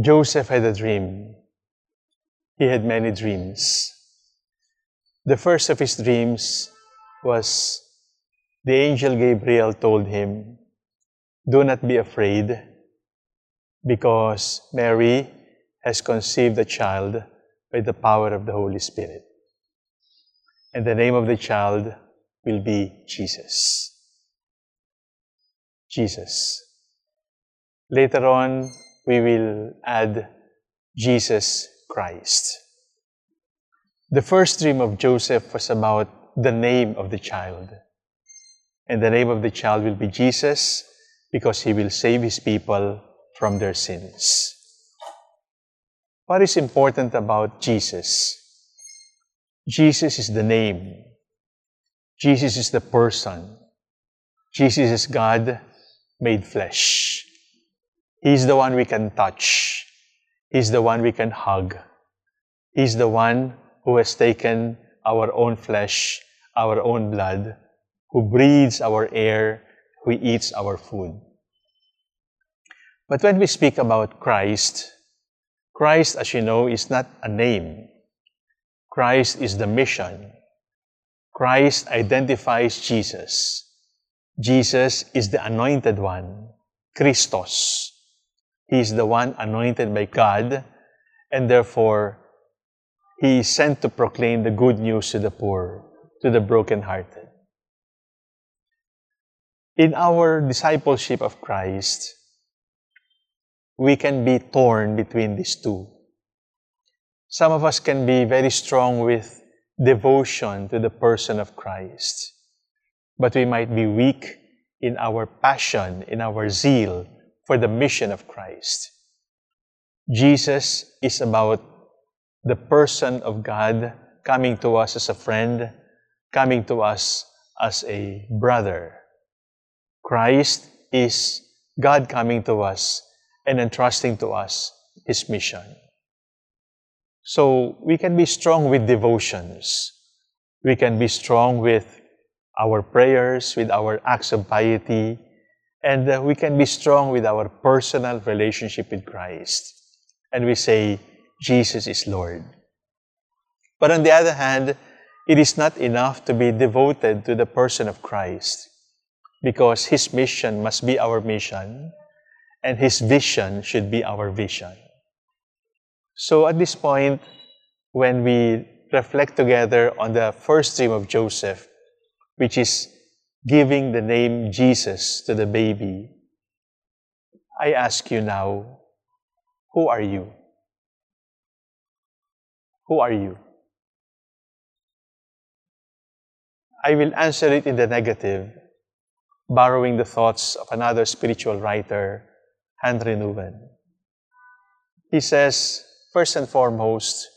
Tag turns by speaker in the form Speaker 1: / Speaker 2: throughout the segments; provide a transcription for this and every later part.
Speaker 1: Joseph had a dream. He had many dreams. The first of his dreams was the angel Gabriel told him, Do not be afraid, because Mary has conceived a child by the power of the Holy Spirit. And the name of the child will be Jesus. Jesus. Later on, we will add Jesus Christ. The first dream of Joseph was about the name of the child. And the name of the child will be Jesus because he will save his people from their sins. What is important about Jesus? Jesus is the name. Jesus is the person. Jesus is God made flesh. He's the one we can touch. He's the one we can hug. He's the one who has taken our own flesh, our own blood, who breathes our air, who eats our food. But when we speak about Christ, Christ, as you know, is not a name. Christ is the mission. Christ identifies Jesus. Jesus is the anointed one, Christos. He is the one anointed by God, and therefore, he is sent to proclaim the good news to the poor, to the brokenhearted. In our discipleship of Christ, we can be torn between these two. Some of us can be very strong with devotion to the person of Christ, but we might be weak in our passion, in our zeal for the mission of Christ. Jesus is about the person of God coming to us as a friend, coming to us as a brother. Christ is God coming to us and entrusting to us His mission. So we can be strong with devotions. We can be strong with our prayers, with our acts of piety, and we can be strong with our personal relationship with Christ. And we say, Jesus is Lord. But on the other hand, it is not enough to be devoted to the person of Christ because His mission must be our mission and His vision should be our vision. So at this point, when we reflect together on the first dream of Joseph, which is giving the name Jesus to the baby, I ask you now, who are you? Who are you? I will answer it in the negative, borrowing the thoughts of another spiritual writer, Henri Nouwen. He says, first and foremost,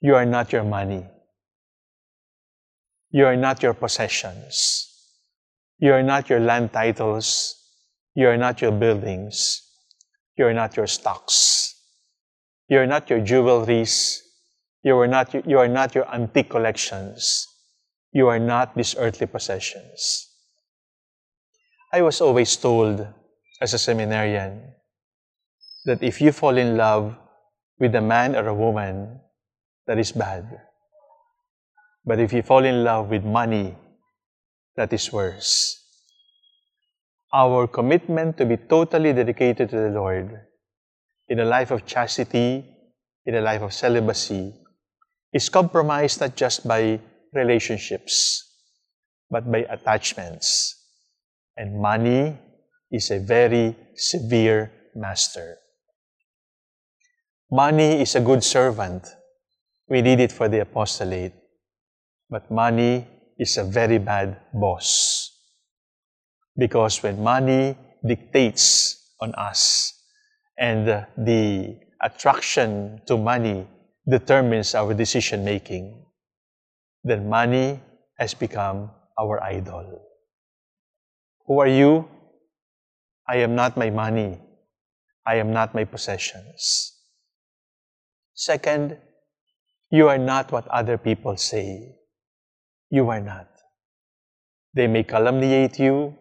Speaker 1: you are not your money. You are not your possessions. You are not your land titles. You are not your buildings. You are not your stocks. You are not your jewelries. You are not, you are not your antique collections. You are not these earthly possessions. I was always told as a seminarian that if you fall in love with a man or a woman, that is bad. But if you fall in love with money, that is worse. Our commitment to be totally dedicated to the Lord in a life of chastity, in a life of celibacy, is compromised not just by relationships, but by attachments. And money is a very severe master. Money is a good servant. We need it for the apostolate. But money is a very bad boss. Because when money dictates on us and the attraction to money determines our decision making, then money has become our idol. Who are you? I am not my money. I am not my possessions. Second, you are not what other people say. You are not. They may calumniate you,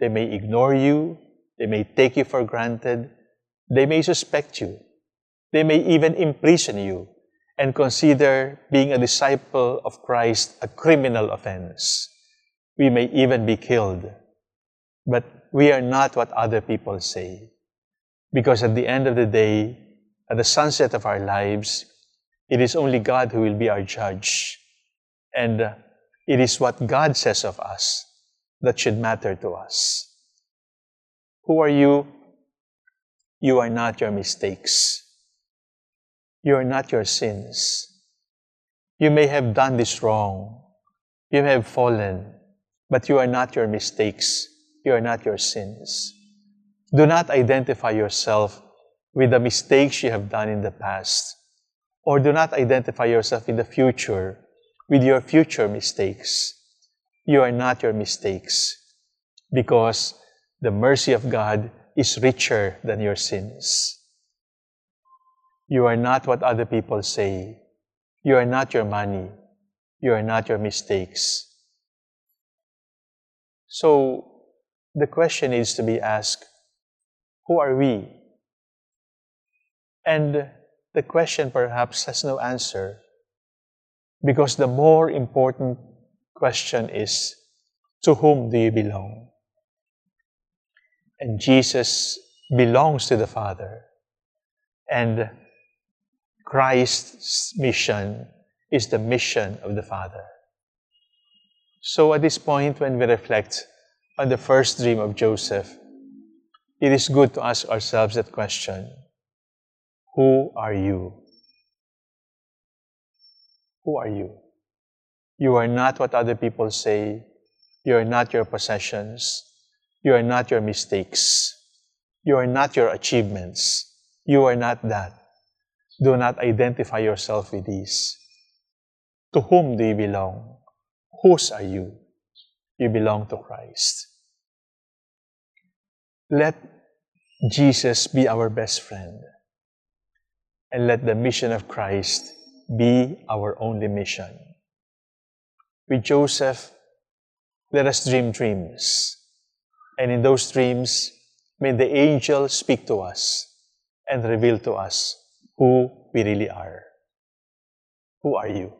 Speaker 1: they may ignore you, they may take you for granted, they may suspect you, They may even imprison you and consider being a disciple of Christ a criminal offense. We may even be killed. But we are not what other people say. Because at the end of the day, at the sunset of our lives, it is only God who will be our judge. And it is what God says of us that should matter to us. Who are you? You are not your mistakes. You are not your sins. You may have done this wrong. You may have fallen, but you are not your mistakes. You are not your sins. Do not identify yourself with the mistakes you have done in the past, or do not identify yourself in the future with your future mistakes. You are not your mistakes because the mercy of God is richer than your sins. You are not what other people say. You are not your money. You are not your mistakes. So the question needs to be asked, who are we? And the question perhaps has no answer because the more important question is, to whom do you belong? And Jesus belongs to the Father. And Christ's mission is the mission of the Father. So at this point, when we reflect on the first dream of Joseph, it is good to ask ourselves that question Who are you? Who are you? You are not what other people say. You are not your possessions. You are not your mistakes. You are not your achievements. You are not that. Do not identify yourself with these. To whom do you belong? Whose are you? You belong to Christ. Let Jesus be our best friend. And let the mission of Christ be our only mission. With Joseph, let us dream dreams. And in those dreams, may the angel speak to us and reveal to us who we really are. Who are you?